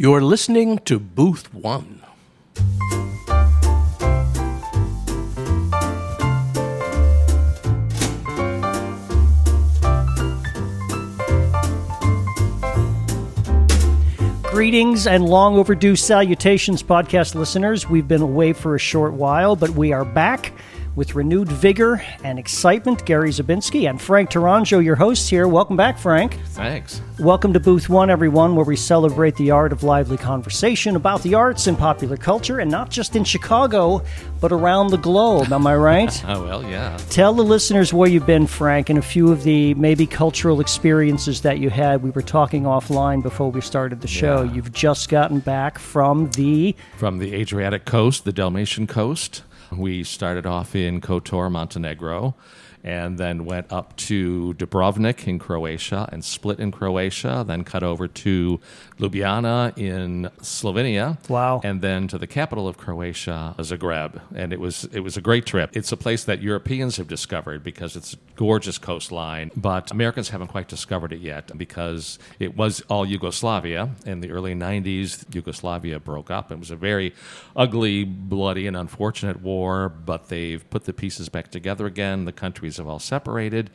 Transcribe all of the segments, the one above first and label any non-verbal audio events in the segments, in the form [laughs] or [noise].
You're listening to Booth One. Greetings and long overdue salutations, podcast listeners. We've been away for a short while, but we are back with renewed vigor and excitement. Gary Zabinski and Frank Taranjo, your hosts here. Welcome back, Frank. Thanks. Welcome to Booth One, everyone, where we celebrate the art of lively conversation about the arts and popular culture, and not just in Chicago, but around the globe. Am I right? [laughs] Oh, well, yeah. Tell the listeners where you've been, Frank, and a few of the maybe cultural experiences that you had. We were talking offline before we started the show. Yeah. You've just gotten back from the From the Adriatic coast, the Dalmatian coast, we started off in Kotor, Montenegro, and then went up to Dubrovnik in Croatia and Split in Croatia, then cut over to Ljubljana in Slovenia. Wow. And then to the capital of Croatia, Zagreb. And it was it was a great trip. It's a place that Europeans have discovered because it's a gorgeous coastline, but Americans haven't quite discovered it yet because it was all Yugoslavia. In the early 90s, Yugoslavia broke up. It was a very ugly, bloody, and unfortunate war, but they've put the pieces back together again. The have all separated.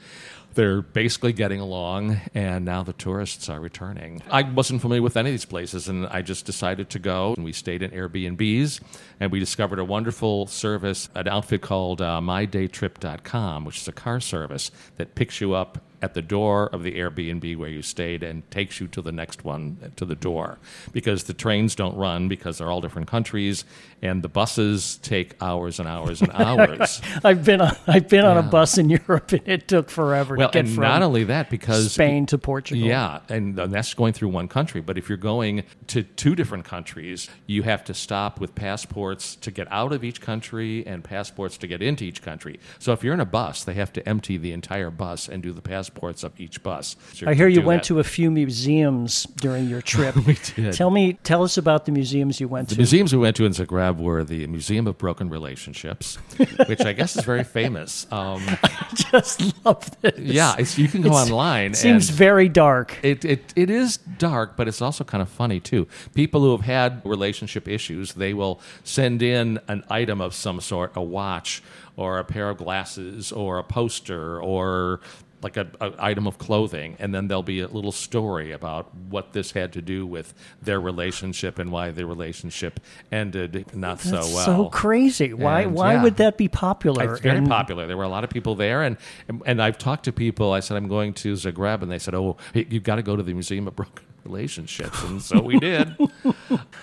They're basically getting along, and now the tourists are returning. I wasn't familiar with any of these places, and I just decided to go. And we stayed in Airbnbs, and we discovered a wonderful service, an outfit called uh, MyDayTrip.com, which is a car service that picks you up at the door of the Airbnb where you stayed and takes you to the next one to the door because the trains don't run because they're all different countries and the buses take hours and hours and [laughs] oh hours. I've been on I've been on a bus in [laughs] Europe and it took forever well, to get and from not only that because Spain to Portugal. Yeah, and that's going through one country. But if you're going to two different countries, you have to stop with passports to get out of each country and passports to get into each country. So if you're in a bus, they have to empty the entire bus and do the passports of each bus. So I hear you went that. to a few museums during your trip. [laughs] We did. Tell me, tell us about the museums you went The to. The museums we went to in Zagreb were the Museum of Broken Relationships, [laughs] which I guess is very famous. Um, [laughs] Just love this. yeah, it's, you can go It's- online. It seems very dark. It, it, it is dark, but it's also kind of funny too. People who have had relationship issues, they will send in an item of some sort, a watch or a pair of glasses or a poster or like a, a item of clothing, and then there'll be a little story about what this had to do with their relationship and why the relationship ended not so That's well. so crazy. Why? And, why yeah. would that be popular? It's very And- popular. There were a lot of people there, and, and and I've talked to people. I said I'm going to Zagreb, and they said, "Oh, you've got to go to the Museum of Broken Relationships," and so we did. [laughs] then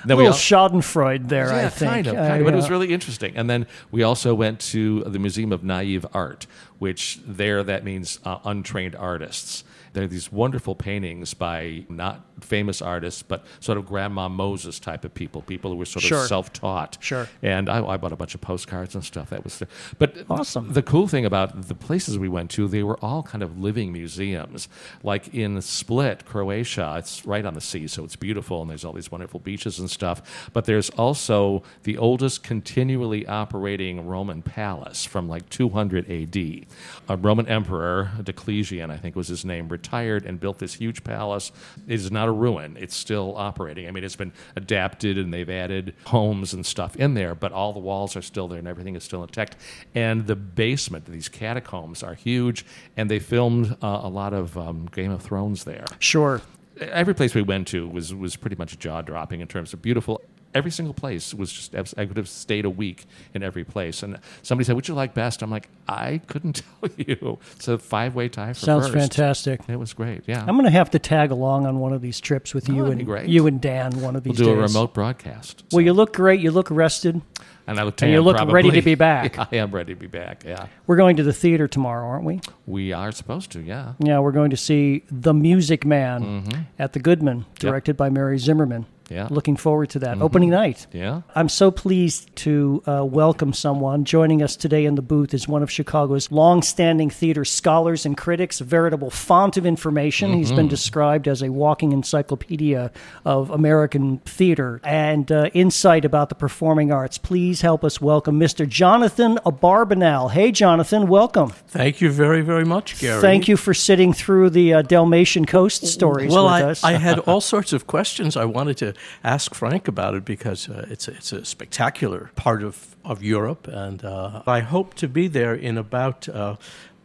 A little al- Schadenfreude there, yeah, I think. kind of, Uh, kind of, but it was really interesting. And then we also went to the Museum of Naive Art, which there that means uh, untrained artists. There are these wonderful paintings by not famous artists, but sort of Grandma Moses type of people, people who were sort Sure. of self-taught. Sure. And I, I bought a bunch of postcards and stuff. That was, the, but Awesome. The cool thing about the places we went to, they were all kind of living museums. Like in Split, Croatia, it's right on the sea, so it's beautiful, and there's all these wonderful beaches and stuff. But there's also the oldest continually operating Roman palace from like 200 A.D. A Roman emperor, Diocletian, I think was his name, retired and built this huge palace. It is not a ruin; it's still operating. I mean, it's been adapted, and they've added homes and stuff in there, but all the walls are still there, and everything is still intact. And the basement, these catacombs, are huge, and they filmed uh, a lot of um, Game of Thrones there Sure. every place we went to was was pretty much jaw dropping in terms of beautiful. Every single place was just. I could have stayed a week in every place. And somebody said, "Would you like best?" I'm like, I couldn't [laughs] tell you. It's a five way tie for Sounds first. fantastic. It was great. Yeah, I'm going to have to tag along on one of these trips with you and great. you and Dan one of these. we'll do a remote broadcast. Well, you look great. You look rested. and I look and you tan, look probably. ready to be back. [laughs] I am ready to be back. Yeah, We're going to the theater tomorrow, aren't we? we are supposed to. Yeah, Yeah, we're going to see The Music Man Mm-hmm. at the Goodman, directed by Mary Zimmerman. Yeah. Looking forward to that. Opening night. yeah. I'm so pleased to uh, welcome someone. Joining us today in the booth is one of Chicago's long-standing theater scholars and critics, a veritable font of information. He's Mm-hmm. been described as a walking encyclopedia of American theater and uh, insight about the performing arts. Please help us welcome Mr. Jonathan Abarbanel. Hey, Jonathan, welcome. Thank you very, very much, Gary. Thank you for sitting through the uh, Dalmatian coast stories Well, with I, us. I had [laughs] all sorts of questions I wanted to ask Frank about it because uh, it's a, it's a spectacular part of of Europe, and uh, I hope to be there in about uh,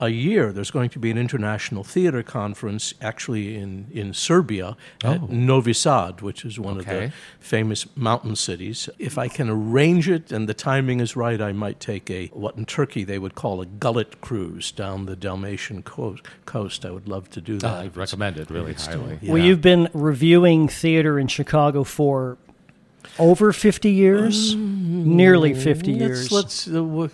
a year. There's going to be an international theater conference actually in, in Serbia at Novi Sad, which is one of the famous mountain cities. If I can arrange it and the timing is right, I might take a what in Turkey they would call a gulet cruise down the Dalmatian coast. coast. I would love to do that. I would recommend it really highly. Yeah. Well, you've been reviewing theater in Chicago for over 50 years? Nearly 50 Let's- years. Let's. Uh, wha-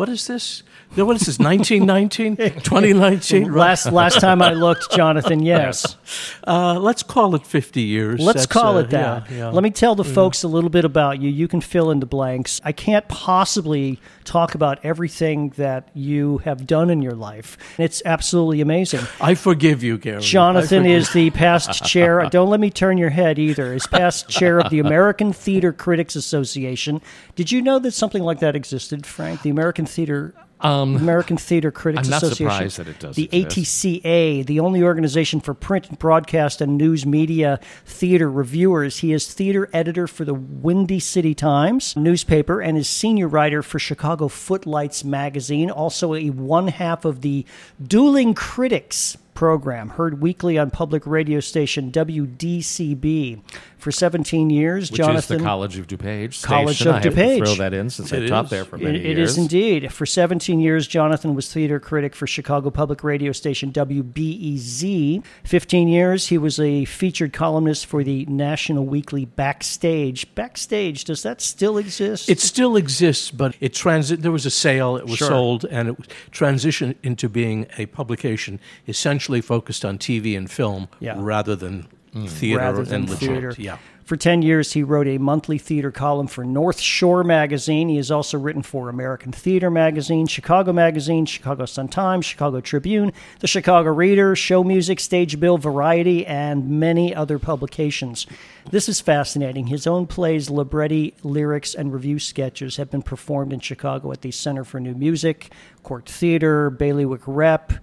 what is this? No, what is this? 1919, 2019. [laughs] [laughs] Last last time I looked, Jonathan, yes. [laughs] Uh, let's call it 50 years. Let's That's, call uh, it that. yeah, yeah. Let me tell the folks a little bit about you. You can fill in the blanks. I can't possibly talk about everything that you have done in your life. It's absolutely amazing. I forgive you, Gary. Jonathan forgive- is the past chair. Don't let me turn your head either. Is past chair of the American Theater Critics Association. Did you know that something like that existed, Frank? The American Theater. Um, American Theater [laughs] Critics I'm not Association. surprised that it does The exist. ATCA, the only organization for print, broadcast, and news media theater reviewers. He is theater editor for the Windy City Times newspaper and is senior writer for Chicago Footlights magazine. Also, a one half of the Dueling Critics program, heard weekly on public radio station WDCB. For 17 years, Which Jonathan. is the College of DuPage. College station. of I DuPage. Throw that in since I taught there for It- many it years. is indeed. For 17 years, Jonathan was theater critic for Chicago Public Radio station WBEZ. 15 years, he was a featured columnist for the National Weekly Backstage. Backstage, does that still exist? It still exists, but it transit. There was a sale. It was Sure. sold, and it transitioned into being a publication essentially focused on TV and film, Yeah. rather than theater rather than and legit. theater. Yeah. For 10 years, he wrote a monthly theater column for North Shore Magazine. He has also written for American Theater Magazine, Chicago Magazine, Chicago Sun-Times, Chicago Tribune, The Chicago Reader, Show Music, Stage Bill, Variety, and many other publications. This is fascinating. His own plays, libretti, lyrics, and revue sketches have been performed in Chicago at the Center for New Music, Court Theater, Bailiwick Rep,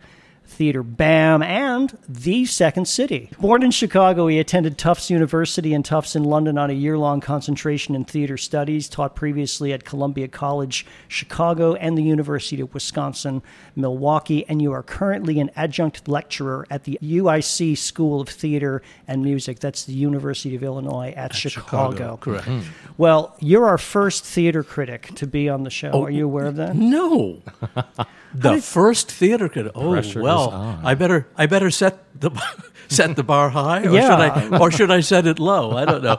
Theater BAM, and the Second City. Born in Chicago, he attended Tufts University and Tufts in London on a year long concentration in theater studies, taught previously at Columbia College, Chicago, and the University of Wisconsin, Milwaukee, and you are currently an adjunct lecturer at the UIC School of Theater and Music. That's the University of Illinois at, Chicago. Correct. Hmm. Well, you're our first theater critic to be on the show. Oh, are you aware of that? No. [laughs] the first theater critic. Oh well. I better I better set the [laughs] set the bar high, or Yeah. should I or should I set it low? I don't know.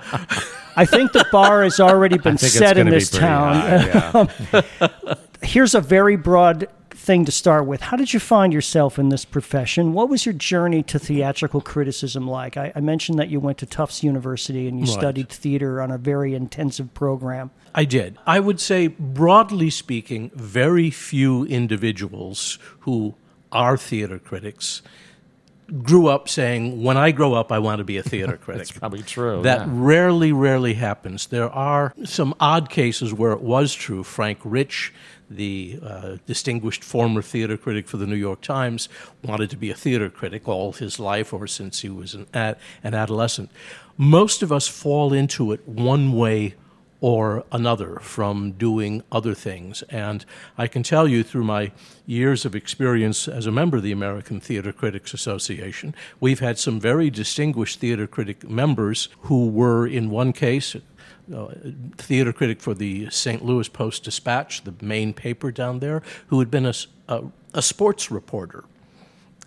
I think the bar has already [laughs] been set in gonna be this town. high, yeah. [laughs] Here's a very broad thing to start with. How did you find yourself in this profession? What was your journey to theatrical criticism like? I, I mentioned that you went to Tufts University and you Right. studied theater on a very intensive program. I did. I would say, broadly speaking, very few individuals who are theater critics grew up saying, "When I grow up, I want to be a theater [laughs] critic." That's probably true. That yeah. rarely, rarely happens. There are some odd cases where it was true. Frank Rich, the uh, distinguished former theater critic for the New York Times, wanted to be a theater critic all his life or since he was an, ad- an adolescent. Most of us fall into it one way or another from doing other things. And I can tell you through my years of experience as a member of the American Theater Critics Association, we've had some very distinguished theater critic members who were, in one case, uh, theater critic for the St. Louis Post Dispatch, the main paper down there, who had been a sports reporter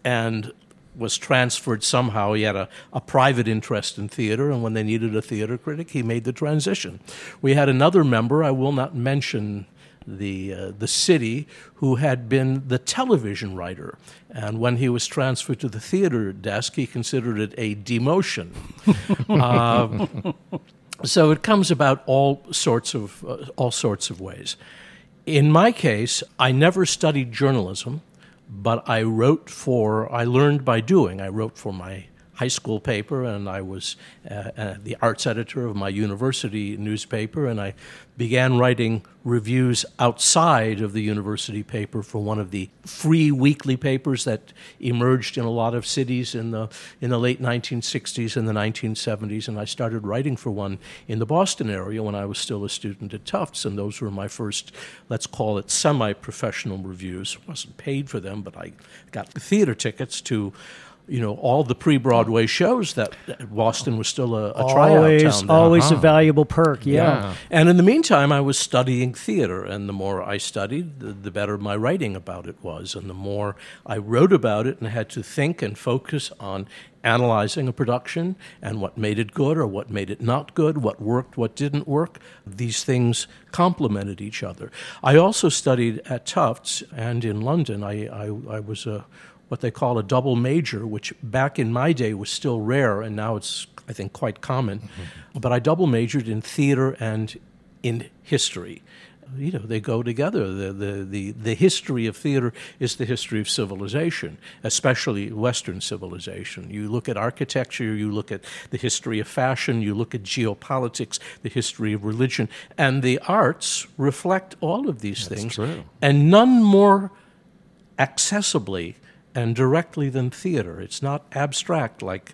and was transferred somehow. He had a, a private interest in theater, and when they needed a theater critic, he made the transition. We had another member, I will not mention the, uh, the city, who had been the television writer. And when he was transferred to the theater desk, he considered it a demotion. [laughs] Um, so it comes about all sorts of uh, all sorts of ways. In my case, I never studied journalism, but I wrote for I learned by doing. I wrote for my high school paper, and I was uh, uh, the arts editor of my university newspaper, and I began writing reviews outside of the university paper for one of the free weekly papers that emerged in a lot of cities in the in the late 1960s and the 1970s and I started writing for one in the Boston area when I was still a student at Tufts and those were my first let's call it semi-professional reviews. Wasn't paid for them but I got theater tickets to you know all the pre-Broadway shows that Boston was still a, a tryout always, town. then. always a uh-huh. valuable perk. Yeah. Yeah. And in the meantime, I was studying theater, and the more I studied, the, the better my writing about it was, and the more I wrote about it and had to think and focus on analyzing a production and what made it good or what made it not good, what worked, what didn't work. These things complemented each other. I also studied at Tufts and in London. I, I, I was a what they call a double major, which back in my day was still rare, and now it's, I think, quite common. Mm-hmm. But I double majored in theater and in history. You know, they go together. The, the, the, the history of theater is the history of civilization, especially Western civilization. You look at architecture, you look at the history of fashion, you look at geopolitics, the history of religion, and the arts reflect all of these things. true. And none more accessibly and directly than theater. It's not abstract like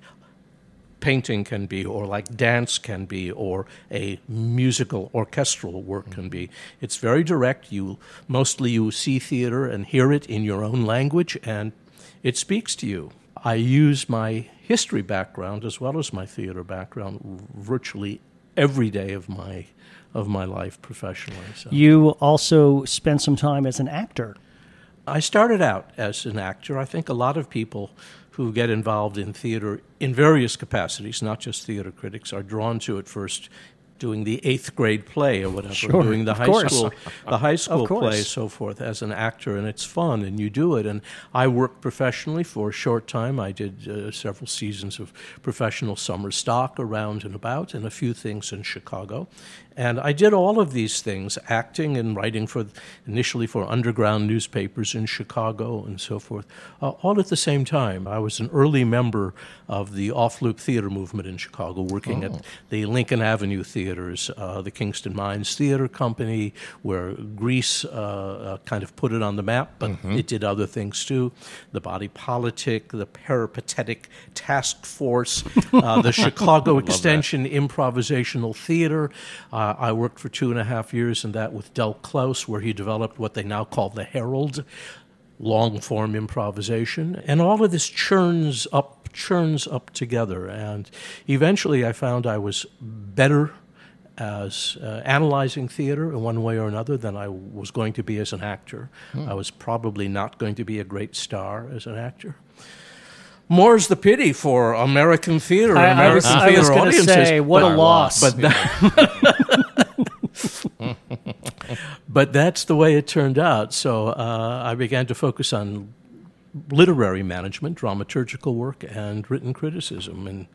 painting can be, or like dance can be, or a musical orchestral work can be. It's very direct. You mostly you see theater and hear it in your own language, and it speaks to you. I use my history background as well as my theater background virtually every day of my of my life professionally. So. You also spent some time as an actor. I started out as an actor. I think a lot of people who get involved in theater in various capacities, not just theater critics, are drawn to it first doing the eighth grade play or whatever, Sure, doing the high course. school the high school play, so forth, as an actor, and it's fun, and you do it. And I worked professionally for a short time. I did uh, several seasons of professional summer stock around and about, and a few things in Chicago. And I did all of these things, acting and writing for initially for underground newspapers in Chicago and so forth, uh, all at the same time. I was an early member of the off-loop theater movement in Chicago, working at the Lincoln Avenue theaters, uh, the Kingston Mines Theater Company, where Grease uh, uh, kind of put it on the map, but it did other things too. The Body Politic, the Peripatetic Task Force, uh, the [laughs] Chicago Extension Improvisational Theater. Uh, I worked for two and a half years in that with Del Close, where he developed what they now call the Harold, long form improvisation. And all of this churns up, churns up together. And eventually I found I was better as uh, analyzing theater in one way or another than I was going to be as an actor. I was probably not going to be a great star as an actor. More's the pity for American theater, I- I American was- I theater was gonna audiences. say, what a loss. But that, [laughs] but that's the way it turned out. So uh, I began to focus on literary management, dramaturgical work, and written criticism, and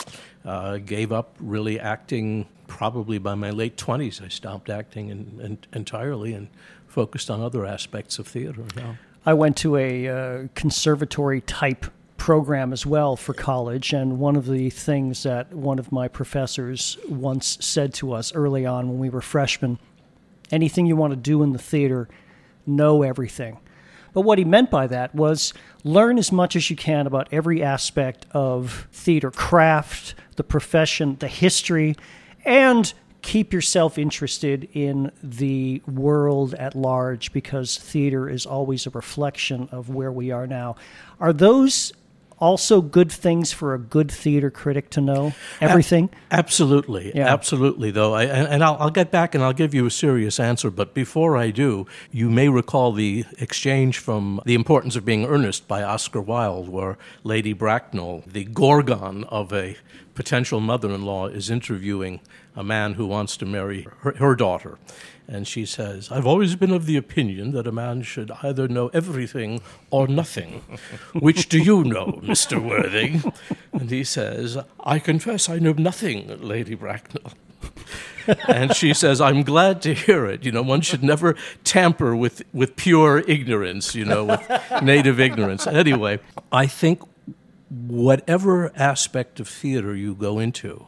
uh, gave up really acting probably by my late 20s. I stopped acting in, in, entirely and focused on other aspects of theater. now. I went to a uh, conservatory type program as well for college, and one of the things that one of my professors once said to us early on when we were freshmen anything you want to do in the theater, know everything. But what he meant by that was learn as much as you can about every aspect of theater craft, the profession, the history, and keep yourself interested in the world at large because theater is always a reflection of where we are now. Are those also good things for a good theater critic to know? Everything? Absolutely, Yeah. absolutely. Though, I, and, and I'll, I'll get back and I'll give you a serious answer. But before I do, you may recall the exchange from "The Importance of Being Earnest" by Oscar Wilde, where Lady Bracknell, the Gorgon of a potential mother-in-law, is interviewing a man who wants to marry her, her daughter. And she says, I've always been of the opinion that a man should either know everything or nothing. Which do you know, Mr. Worthing? And he says, I confess I know nothing, Lady Bracknell. [laughs] and she says, I'm glad to hear it. You know, one should never tamper with, with pure ignorance, you know, with native ignorance. Anyway, I think whatever aspect of theater you go into,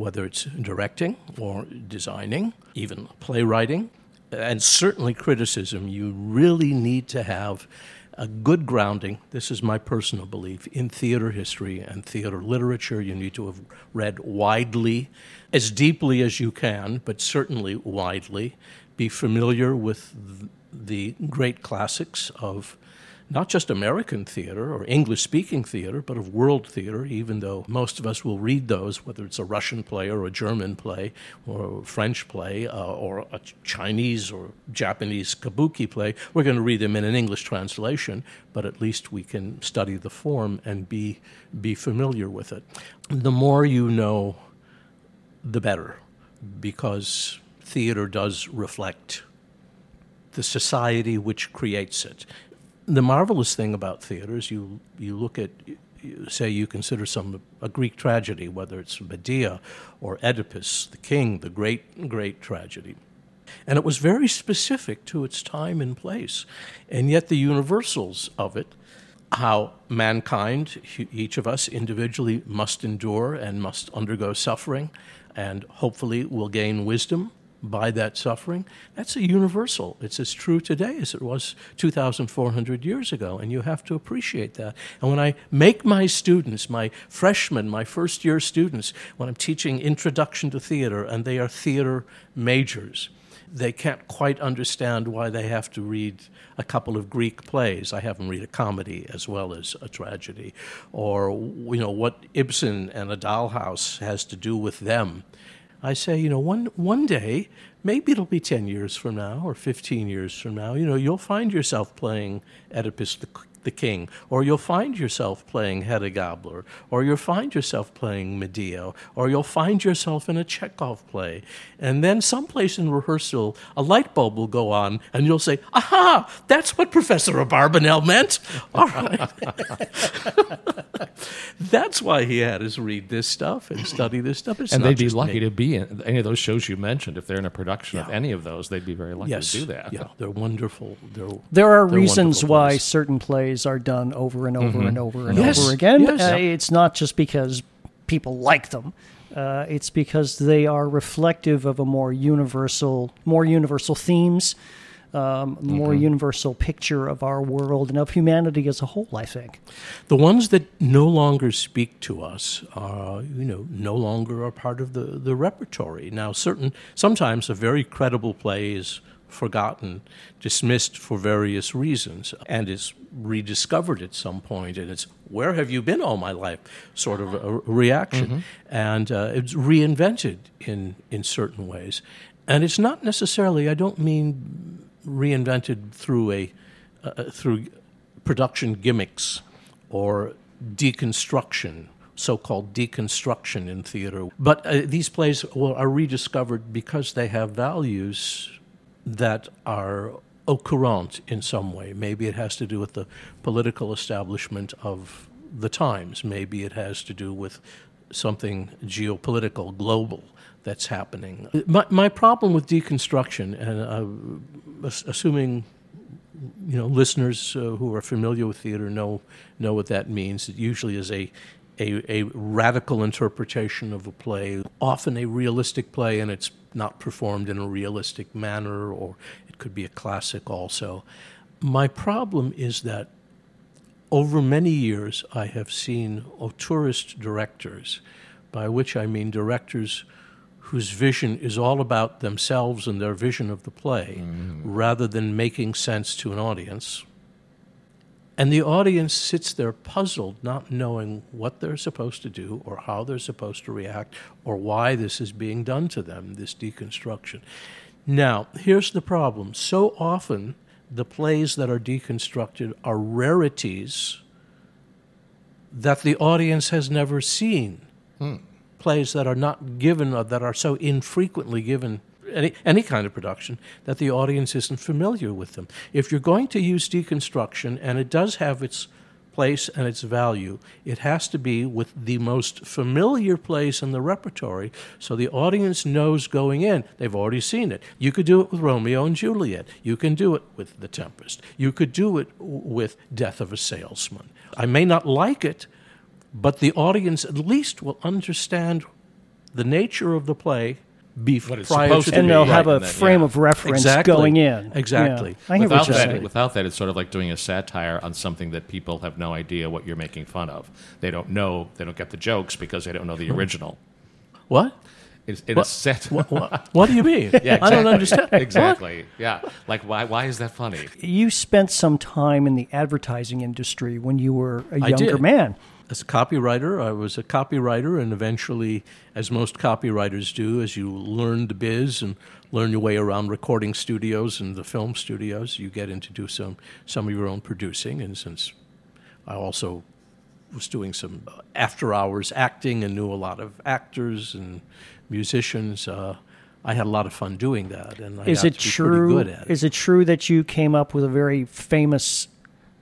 whether it's directing or designing, even playwriting, and certainly criticism, you really need to have a good grounding. This is my personal belief in theater history and theater literature. You need to have read widely, as deeply as you can, but certainly widely. Be familiar with the great classics of not just American theater or English speaking theater, but of world theater, even though most of us will read those, whether it's a Russian play or a German play or a French play uh, or a Chinese or Japanese kabuki play. We're going to read them in an English translation, but at least we can study the form and be, be familiar with it. The more you know, the better, because theater does reflect the society which creates it the marvelous thing about theater is you you look at say you consider some a Greek tragedy, whether it's Medea or Oedipus, the king, the great great tragedy. And it was very specific to its time and place. And yet the universals of it, how mankind, each of us individually must endure and must undergo suffering and hopefully will gain wisdom by that suffering, that's a universal. It's as true today as it was 2,400 years ago, and you have to appreciate that. And when I make my students, my freshmen, my first year students, when I'm teaching Introduction to Theater, and they are theater majors, they can't quite understand why they have to read a couple of Greek plays. I have them read a comedy as well as a tragedy, or you know what Ibsen and a dollhouse has to do with them I say, you know, one one day, maybe it'll be ten years from now or fifteen years from now, you know, you'll find yourself playing Oedipus the the king, or you'll find yourself playing Hedda Gabler, or you'll find yourself playing Medea, or you'll find yourself in a Chekhov play. And then someplace in rehearsal, a light bulb will go on, and you'll say, Aha, that's what Professor Abarbanel meant. [laughs] All right. [laughs] that's why he had us read this stuff and study this stuff. It's and they'd be lucky me. to be in any of those shows you mentioned. If they're in a production yeah. of any of those, they'd be very lucky yes. to do that. Yeah, they're wonderful. They're, there are reasons why certain plays plays are done over and over mm-hmm. and over and yes. over again. Yes. Uh, it's not just because people like them. Uh, it's because they are reflective of a more universal, more universal themes, um, mm-hmm. more universal picture of our world and of humanity as a whole. I think the ones that no longer speak to us, uh, you know, no longer are part of the the repertory. Now, certain sometimes a very credible play is forgotten, dismissed for various reasons, and is rediscovered at some point, and it's where have you been all my life? Sort of a reaction, mm-hmm. and uh, it's reinvented in in certain ways, and it's not necessarily. I don't mean reinvented through a uh, uh through production gimmicks or deconstruction so-called deconstruction in theater. But uh, these plays are rediscovered because they have values that are au courant in some way. Maybe it has to do with the political establishment of the times. Maybe it has to do with something geopolitical, global that's happening. My, my problem with deconstruction, and uh, assuming you know listeners uh, who are familiar with theater know know what that means. It usually is a a, a radical interpretation of a play, often a realistic play, and it's not performed in a realistic manner, or it could be a classic also. My problem is that over many years, I have seen auteurist directors, by which I mean directors whose vision is all about themselves and their vision of the play, mm. rather than making sense to an audience and the audience sits there puzzled, not knowing what they're supposed to do or how they're supposed to react or why this is being done to them, this deconstruction. Now, here's the problem. So often, the plays that are deconstructed are rarities that the audience has never seen. Hmm. Plays that are not given, or that are so infrequently given any, any kind of production that the audience isn't familiar with them. If you're going to use deconstruction, and it does have its place and its value, it has to be with the most familiar place in the repertory so the audience knows going in. They've already seen it. You could do it with Romeo and Juliet. You can do it with The Tempest. You could do it with Death of a Salesman. I may not like it, but the audience at least will understand the nature of the play before What it's prior supposed to to and be, they'll right, have a and then- frame yeah. of reference Exactly. going in. Exactly. Yeah. I hear Without what you're that, saying. without that, it's sort of like doing a satire on something that people have no idea what you're making fun of. They don't know, they don't get the jokes because they don't know the original. what? It's, in What? a set. What, what, what do you mean? [laughs] Yeah, I don't understand. Exactly. Yeah. Like, why? Why is that funny? You spent some time in the advertising industry when you were a I younger did. man. As a copywriter, I was a copywriter, and eventually, as most copywriters do, as you learn the biz and learn your way around recording studios and the film studios, you get into do some some of your own producing. And since I also was doing some after hours acting and knew a lot of actors and musicians, uh, I had a lot of fun doing that. And I Is got it true? Pretty good at it. Is it true that you came up with a very famous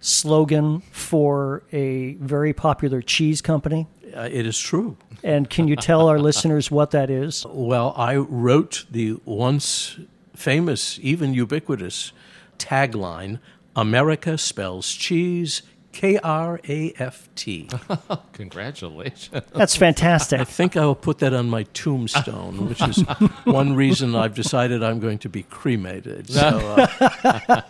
slogan for a very popular cheese company? Uh, it is true. And can you tell our listeners what that is? Well, I wrote the once famous, even ubiquitous tagline America spells cheese K R A F T. [laughs] Congratulations. That's fantastic. I think I will put that on my tombstone, which is [laughs] one reason I've decided I'm going to be cremated. So, uh,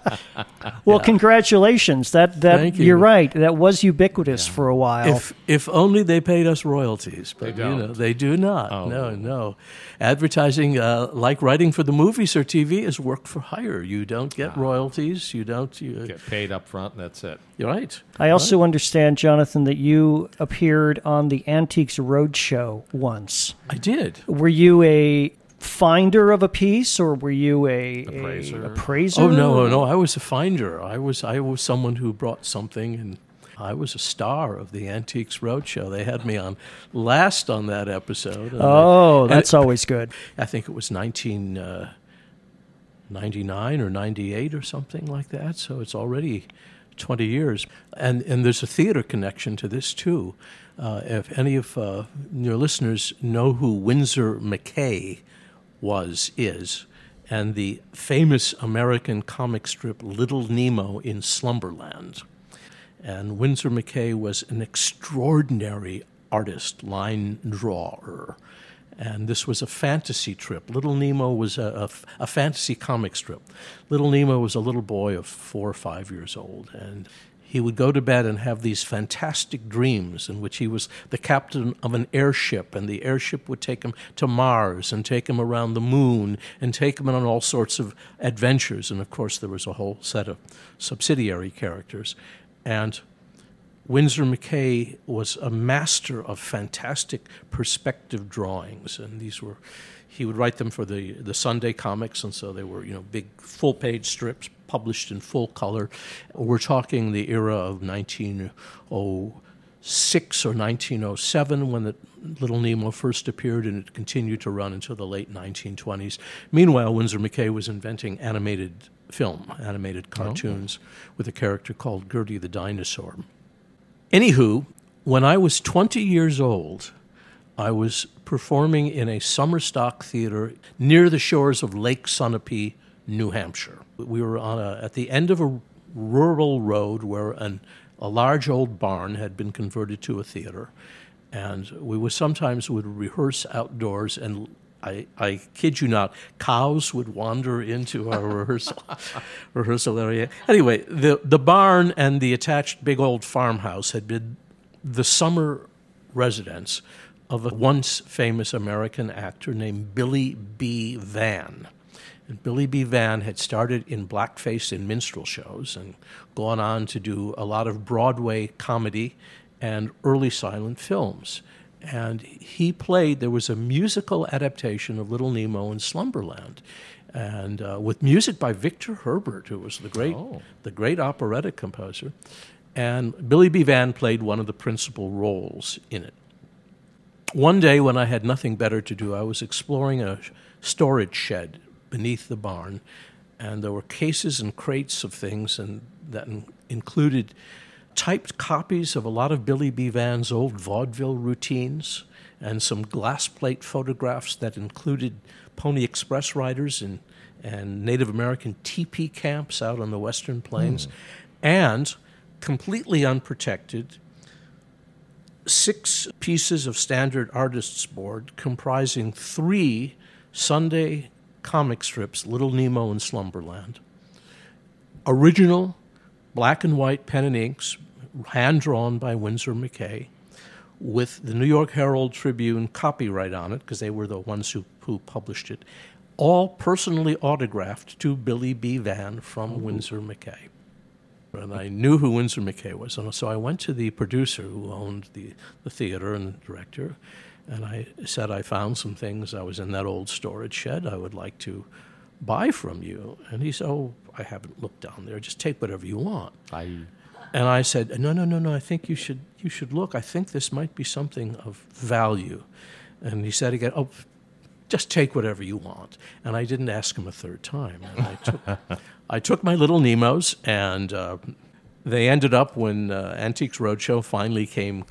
[laughs] Well, congratulations. That that Thank you. are right. That was ubiquitous for a while. if if only they paid us royalties, but They you know don't. they do not. Oh. No, no. Advertising, uh, like writing for the movies or TV, is work for hire. You don't get royalties. You don't. You, Get paid up front, and that's it. you're right. I also understand, Jonathan, that you appeared on the Antiques Roadshow once. I did. Were you a finder of a piece, or were you a Appraiser. A appraiser? Oh no, no! I was a finder. I was I was someone who brought something, and I was a star of the Antiques Roadshow. They had me on last on that episode. Oh, and that's always good. I think it was nineteen uh, ninety nine or ninety eight or something like that. So it's already twenty years, and and there's a theater connection to this too. Uh, if any of uh, your listeners know who Winsor McCay was, is, and the famous American comic strip Little Nemo in Slumberland. And Winsor McCay was an extraordinary artist, line drawer. And this was a fantasy trip. Little Nemo was a a fantasy comic strip. Little Nemo was a little boy of four or five years old, and he would go to bed and have these fantastic dreams in which he was the captain of an airship, and the airship would take him to Mars and take him around the moon and take him on all sorts of adventures. And of course, there was a whole set of subsidiary characters. And Winsor McCay was a master of fantastic perspective drawings, and these were he would write them for the, the Sunday comics, and so they were you know big full page strips published in full color. We're talking the era of 1906 or 1907 when the Little Nemo first appeared, and it continued to run until the late 1920s. Meanwhile, Winsor McCay was inventing animated film, animated oh. cartoons, with a character called Gertie the dinosaur. Anywho, when I was 20 years old, I was performing in a summer stock theater near the shores of Lake Sunapee, New Hampshire. We were on a, at the end of a rural road where an, a large old barn had been converted to a theater, and we sometimes would rehearse outdoors and. I, I kid you not, cows would wander into our rehearsal [laughs] rehearsal area. Anyway, the the barn and the attached big old farmhouse had been the summer residence of a once famous American actor named Billy B. Van. And Billy B. Van had started in blackface in minstrel shows and gone on to do a lot of Broadway comedy and early silent films. And he played, there was a musical adaptation of Little Nemo in Slumberland. And uh, with music by Victor Herbert, who was the great, the great operatic composer. And Billy B. Van played one of the principal roles in it. One day, when I had nothing better to do, I was exploring a storage shed beneath the barn, and there were cases and crates of things, and that in- included typed copies of a lot of Billy B. Van's old vaudeville routines, and some glass plate photographs that included Pony Express riders and, and Native American teepee camps out on the Western Plains, hmm. and completely unprotected six pieces of standard artists board comprising three Sunday comic strips, Little Nemo in Slumberland, original black and white pen and inks, hand drawn by Winsor McCay with the New York Herald Tribune copyright on it, because they were the ones who, who published it, all personally autographed to Billy B. Van from oh. Winsor McCay. And I knew who Winsor McCay was. And so I went to the producer who owned the, the theater and the director, and I said, I found some things. I was in that old storage shed. I would like to buy from you. And he said, Oh, I haven't looked down there. Just take whatever you want. I And I said, No, no, no, no. I think you should you should look. I think this might be something of value. And he said again, Oh, just take whatever you want. And I didn't ask him a third time. And I took [laughs] I took my little Nemos, and uh, they ended up when uh, Antiques Roadshow finally came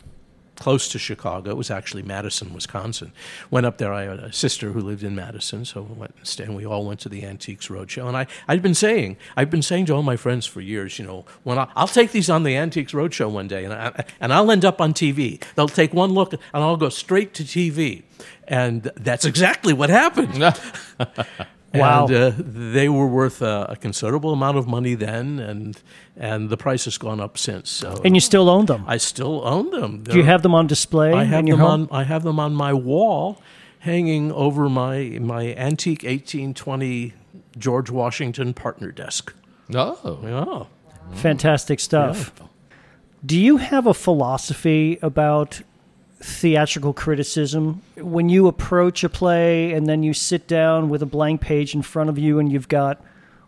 close to Chicago. It was actually Madison, Wisconsin. Went up there. I had a sister who lived in Madison, so we went and stayed, and we all went to the Antiques Roadshow. And I, I'd been saying, I've been saying to all my friends for years, you know, when I, I'll take these on the Antiques Roadshow one day, and I, and I'll end up on TV. They'll take one look, and I'll go straight to TV. And that's exactly what happened. [laughs] Wow. And uh, they were worth uh, a considerable amount of money then, and and the price has gone up since. So And you still own them. I still own them. Do you have them on display I have in your them home? on. I have them on my wall, hanging over my my antique 1820 George Washington partner desk. oh Yeah. Fantastic stuff. Do you have a philosophy about theatrical criticism? When you approach a play and then you sit down with a blank page in front of you and you've got,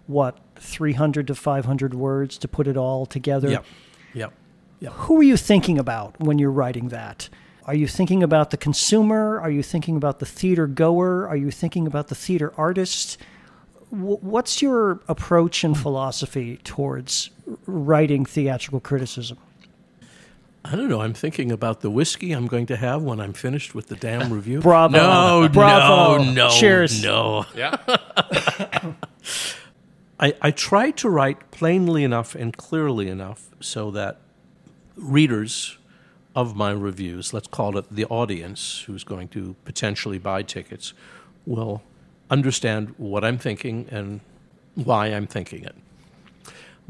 what, 300 to 500 words to put it all together? Yep. Yep. Yep. Who are you thinking about when you're writing that? Are you thinking about the consumer? Are you thinking about the theater goer? Are you thinking about the theater artist? Wh- What's your approach and philosophy towards writing theatrical criticism? I don't know. I'm thinking about the whiskey I'm going to have when I'm finished with the damn [laughs] review. Bravo. No, Bravo. no, no. [laughs] Cheers. No. [laughs] yeah I, I try to write plainly enough and clearly enough so that readers of my reviews, let's call it the audience who's going to potentially buy tickets, will understand what I'm thinking and why I'm thinking it.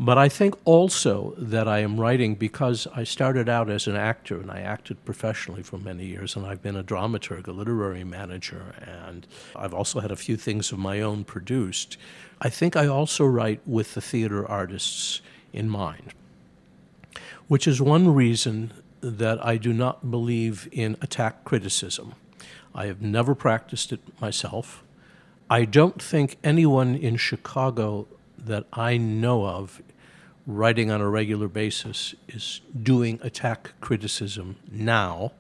But I think also that I am writing because I started out as an actor and I acted professionally for many years, and I've been a dramaturg, a literary manager, and I've also had a few things of my own produced. I think I also write with the theater artists in mind, which is one reason that I do not believe in attack criticism. I have never practiced it myself. I don't think anyone in Chicago that I know of writing on a regular basis is doing attack criticism now,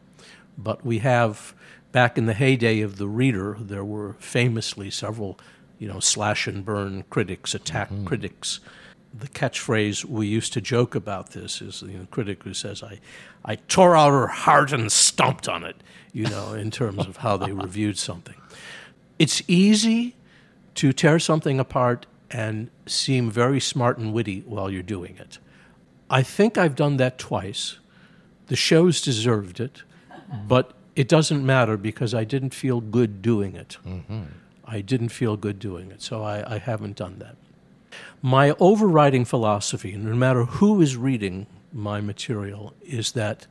but we have back in the heyday of the reader, there were famously several, you know, slash and burn critics, attack mm-hmm. critics. The catchphrase we used to joke about this is the critic who says, I, I tore out her heart and stomped on it, you know, in terms of how they [laughs] reviewed something. It's easy to tear something apart and seem very smart and witty while you're doing it. I think I've done that twice. The shows deserved it, but it doesn't matter because I didn't feel good doing it. Mm-hmm. I didn't feel good doing it, so I, I haven't done that. My overriding philosophy, no matter who is reading my material, is that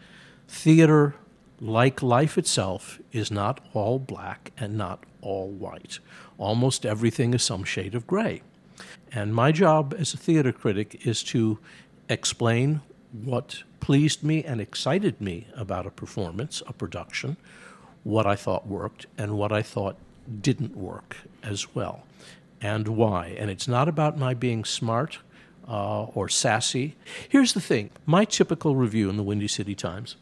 theater, like life itself, is not all black and not all white. Almost everything is some shade of gray. And my job as a theater critic is to explain what pleased me and excited me about a performance, a production, what I thought worked, and what I thought didn't work as well, and why. And it's not about my being smart uh, or sassy. Here's the thing my typical review in the Windy City Times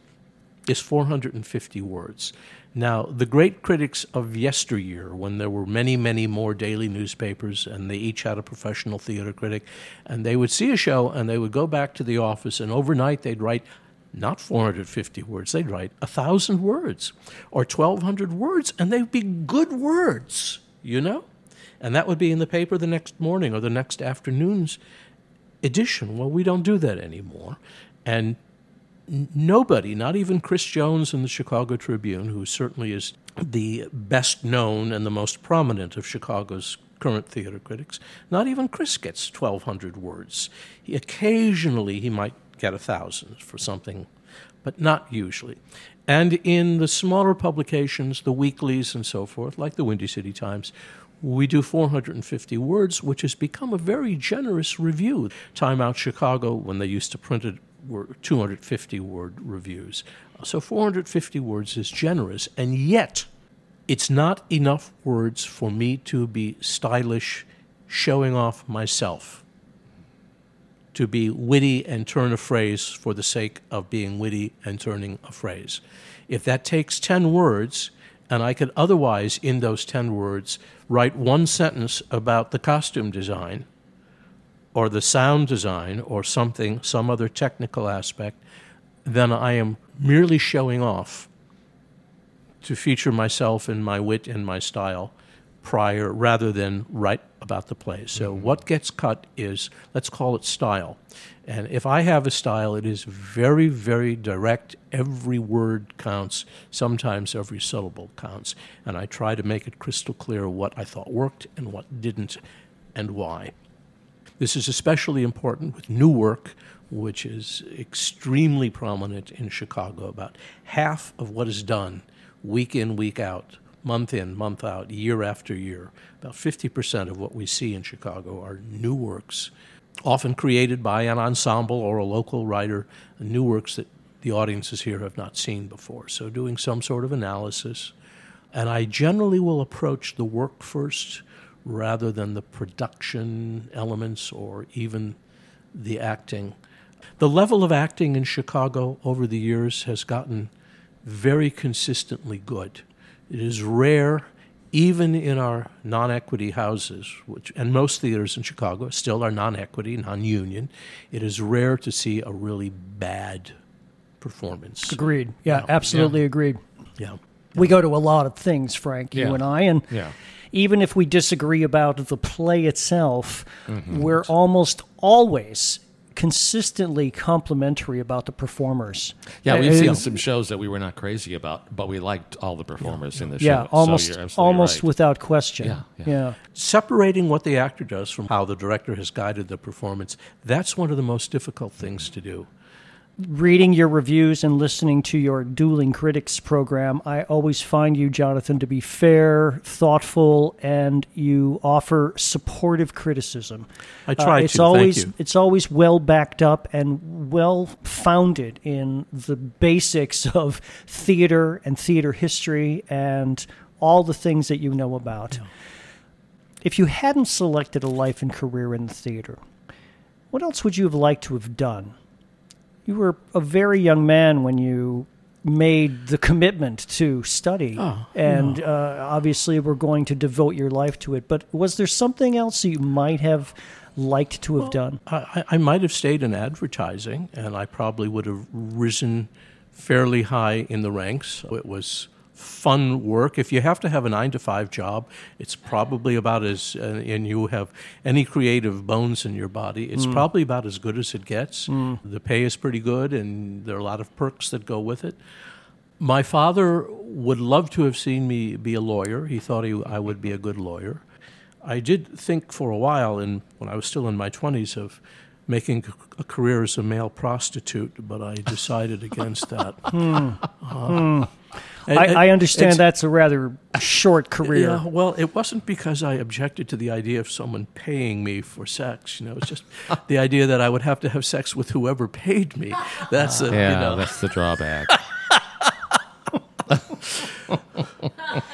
is 450 words. Now, the great critics of yesteryear, when there were many, many more daily newspapers and they each had a professional theater critic, and they would see a show and they would go back to the office and overnight they'd write not 450 words, they'd write 1,000 words or 1,200 words, and they'd be good words, you know? And that would be in the paper the next morning or the next afternoon's edition. Well, we don't do that anymore. And nobody, not even Chris Jones in the Chicago Tribune, who certainly is the best known and the most prominent of Chicago's current theater critics, not even Chris gets 1,200 words. He, occasionally, he might get a thousand for something, but not usually. And in the smaller publications, the weeklies and so forth, like the Windy City Times, we do 450 words, which has become a very generous review. Time Out Chicago, when they used to print it, were 250 word reviews. So 450 words is generous, and yet it's not enough words for me to be stylish, showing off myself, to be witty and turn a phrase for the sake of being witty and turning a phrase. If that takes 10 words, and I could otherwise, in those 10 words, write one sentence about the costume design or the sound design or something, some other technical aspect, then I am merely showing off to feature myself in my wit and my style prior rather than write about the play. So mm-hmm. what gets cut is, let's call it style. And if I have a style, it is very, very direct. Every word counts, sometimes every syllable counts. And I try to make it crystal clear what I thought worked and what didn't and why. This is especially important with new work, which is extremely prominent in Chicago. About half of what is done week in, week out, month in, month out, year after year, about 50% of what we see in Chicago are new works often created by an ensemble or a local writer, new works that the audiences here have not seen before. So, doing some sort of analysis. And I generally will approach the work first rather than the production elements or even the acting. The level of acting in Chicago over the years has gotten very consistently good. It is rare even in our non-equity houses, which and most theaters in Chicago still are non-equity, non-union, it is rare to see a really bad performance. Agreed. Yeah, absolutely yeah. agreed. Yeah. We go to a lot of things, Frank, you and I, and yeah. Even if we disagree about the play itself, mm-hmm. we're almost always consistently complimentary about the performers. Yeah, we've seen some shows that we were not crazy about, but we liked all the performers yeah, in the show. yeah, almost, so almost right. without question. Yeah, yeah, yeah. Separating what the actor does from how the director has guided the performance, that's one of the most difficult things to do reading your reviews and listening to your Dueling Critics program, I always find you, Jonathan, to be fair, thoughtful, and you offer supportive criticism. I try uh, it's to. Always, Thank you. It's always well backed up and well founded in the basics of theater and theater history and all the things that you know about. Yeah. If you hadn't selected a life and career in the theater, what else would you have liked to have done? You were a very young man when you made the commitment to study. Oh, and uh, obviously we're going to devote your life to it but was there something else you might have liked to have well, done? I, I, might have stayed in advertising and i probably would have risen fairly high in the ranks. It was fun work. If you have to have a nine to five job, it's probably about as, uh, and you have any creative bones in your body, it's mm. probably about as good as it gets. Mm. The pay is pretty good, and there are a lot of perks that go with it. My father would love to have seen me be a lawyer. He thought he, I would be a good lawyer. I did think for a while, in, when I was still in my 20s, of making a career as a male prostitute, but I decided against that. [laughs] Hmm. Uh, I, I, understand that's a rather short career. Yeah, well, it wasn't because I objected to the idea of someone paying me for sex. You know, it's just [laughs] the idea that I would have to have sex with whoever paid me. That's a, yeah, you know. that's the drawback. [laughs]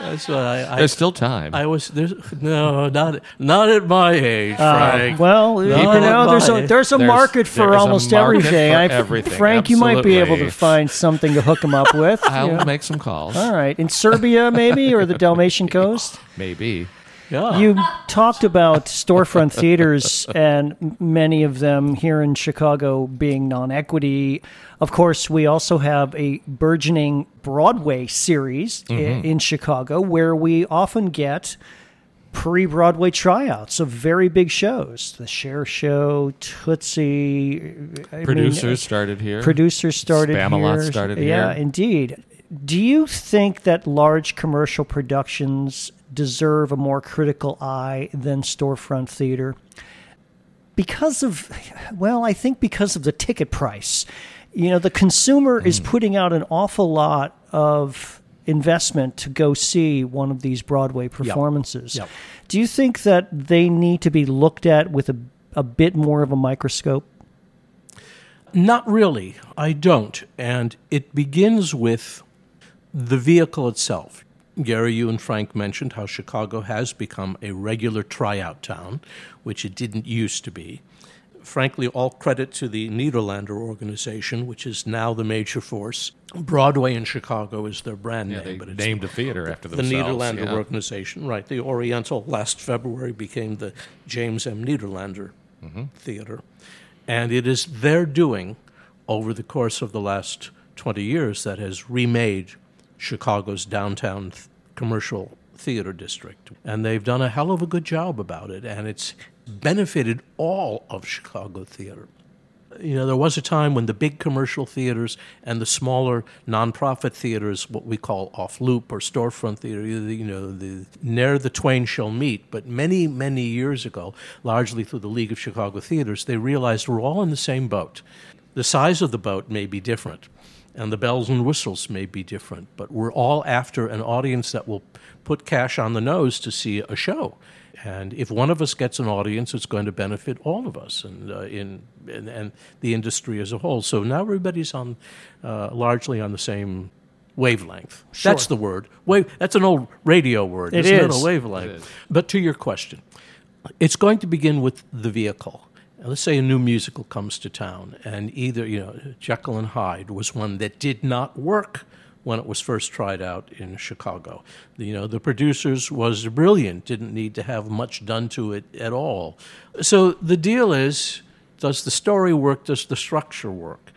That's what I, I. There's still time. I was there's no not not at my age, uh, Frank. well, you know, there's a there's a there's, market for almost market everything. For I, everything. Frank, Absolutely. you might be able to find something to hook him up [laughs] with. I'll yeah. make some calls. All right, in Serbia maybe or the Dalmatian [laughs] coast. Maybe. Yeah. You talked about storefront theaters and many of them here in Chicago being non equity. Of course, we also have a burgeoning Broadway series mm-hmm. in Chicago where we often get pre Broadway tryouts of very big shows. The Cher Show, Tootsie. I Producers mean, started here. Producers started Spamalot here. started yeah, here. indeed. Do you think that large commercial productions deserve a more critical eye than storefront theater? Because of, well, I think because of the ticket price. You know, the consumer is Mm. putting out an awful lot of investment to go see one of these Broadway performances. Yep. Do you think that they need to be looked at with a, a bit more of a microscope? Not really. I don't. And it begins with the vehicle itself. Gary, you and Frank mentioned how Chicago has become a regular tryout town, which it didn't used to be. Frankly, all credit to the Nederlander organization, which is now the major force. Broadway in Chicago is their brand Yeah, name, they but it's named a theater after the themselves. Nederlander yeah. organization, right? The Oriental last February became the James M. Nederlander Mm-hmm. Theater, and it is their doing over the course of the last twenty years that has remade Chicago's downtown th- commercial theater district, and they've done a hell of a good job about it, and it's benefited all of Chicago theater you know, there was a time when the big commercial theaters and the smaller nonprofit theaters, what we call off loop or storefront theater, you know, the ne'er the twain shall meet. But many, many years ago, largely through the League of Chicago Theaters, they realized we're all in the same boat. The size of the boat may be different, and the bells and whistles may be different, but we're all after an audience that will put cash on the nose to see a show. And if one of us gets an audience, it's going to benefit all of us and uh, in, in and the industry as a whole. So now everybody's on uh, largely on the same wavelength. That's the word. Wave. That's an old radio word. It isn't is. it? A wavelength. But to your question, it's going to begin with the vehicle. Let's say a new musical comes to town, and either you know Jekyll and Hyde was one that did not work when it was first tried out in Chicago. You know the producers was brilliant, didn't need to have much done to it at all. So the deal is, does the story work? Does the structure work?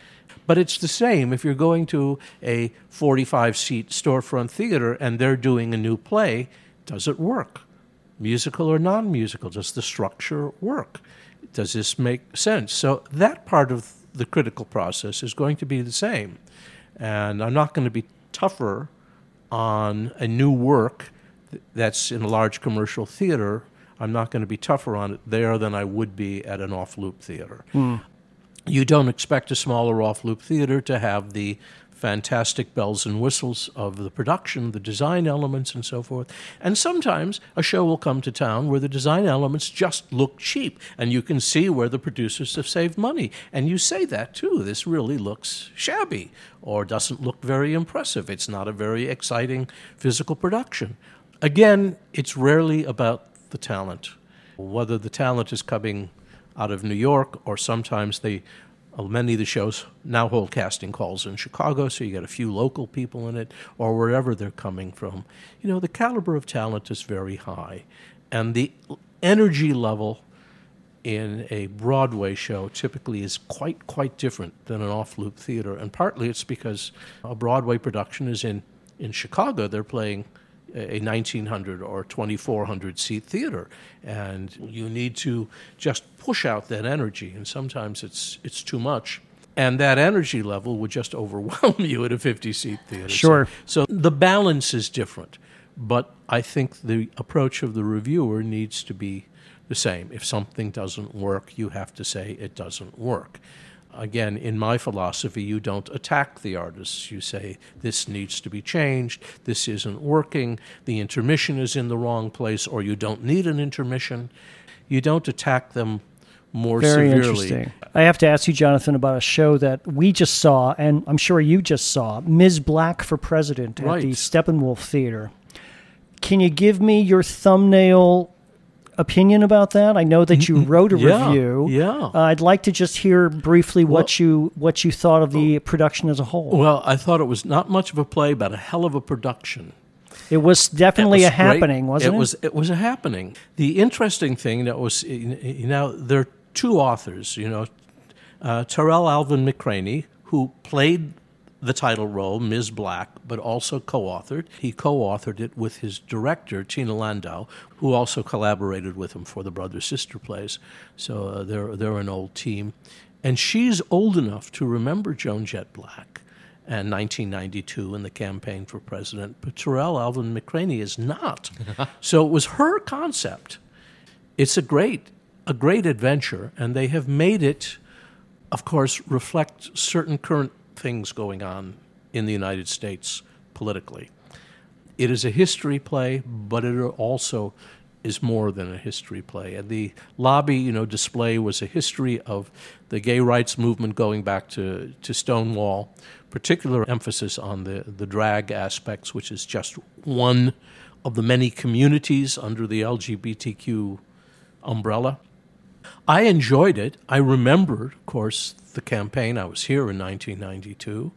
But it's the same if you're going to a 45 seat storefront theater and they're doing a new play, does it work? Musical or non musical? Does the structure work? Does this make sense? So that part of the critical process is going to be the same. And I'm not going to be tougher on a new work that's in a large commercial theater. I'm not going to be tougher on it there than I would be at an off loop theater hmm. you don't expect a smaller off loop theater to have the fantastic bells and whistles of the production, the design elements, and so forth. And sometimes a show will come to town where the design elements just look cheap, and you can see where the producers have saved money. And you say that too. This really looks shabby or doesn't look very impressive. It's not a very exciting physical production. Again, it's rarely about the talent. Whether the talent is coming out of New York, or sometimes they, Uh, many of the shows now hold casting calls in Chicago, so you get a few local people in it, or wherever they're coming from. You know, the caliber of talent is very high, and the energy level in a Broadway show typically is quite quite different than an off-loop theater, and partly it's because a Broadway production is in in Chicago. They're playing a 1900 or 2400 seat theater, and you need to just push out that energy, and sometimes it's it's too much. And that energy level would just [laughs] overwhelm you at a 50 seat theater. So- Sure. so the balance is different, but I think the approach of the reviewer needs to be the same. If something doesn't work, you have to say it doesn't work. Again, in my philosophy, you don't attack the artists. You say, this needs to be changed, this isn't working, the intermission is in the wrong place, or you don't need an intermission. You don't attack them more Very severely. interesting. I have to ask you, Jonathan, about a show that we just saw, and I'm sure you just saw Ms. Blakk for President at the Steppenwolf Theater. Can you give me your thumbnail opinion about that? I know that you wrote a yeah, review. yeah. Uh, I'd like to just hear briefly what you what you thought of the production as a whole. Well, I thought it was not much of a play, but a hell of a production. It was It definitely was a great. happening, wasn't it? it? was. It was a happening. The interesting thing that was, you know, there are two authors. You know, uh, Tarell Alvin McCraney, who played the title role, Ms. Blakk, but also co authored. He co authored it with his director, Tina Landau, who also collaborated with him for the brother sister plays. So uh, they're, they're an old team. And she's old enough to remember Joan Jett Blakk and 1992 in the campaign for president, but Tarell Alvin McCraney is not. [laughs] so it was her concept. It's a great, a great adventure, and they have made it, of course, reflect certain current things going on in the United States politically. It is a history play, but it also is more than a history play. And the lobby, you know, display was a history of the gay rights movement going back to, to Stonewall, particular emphasis on the, the drag aspects, which is just one of the many communities under the LGBTQ umbrella. I enjoyed it. I remember, of course, the campaign. I was here in 1992.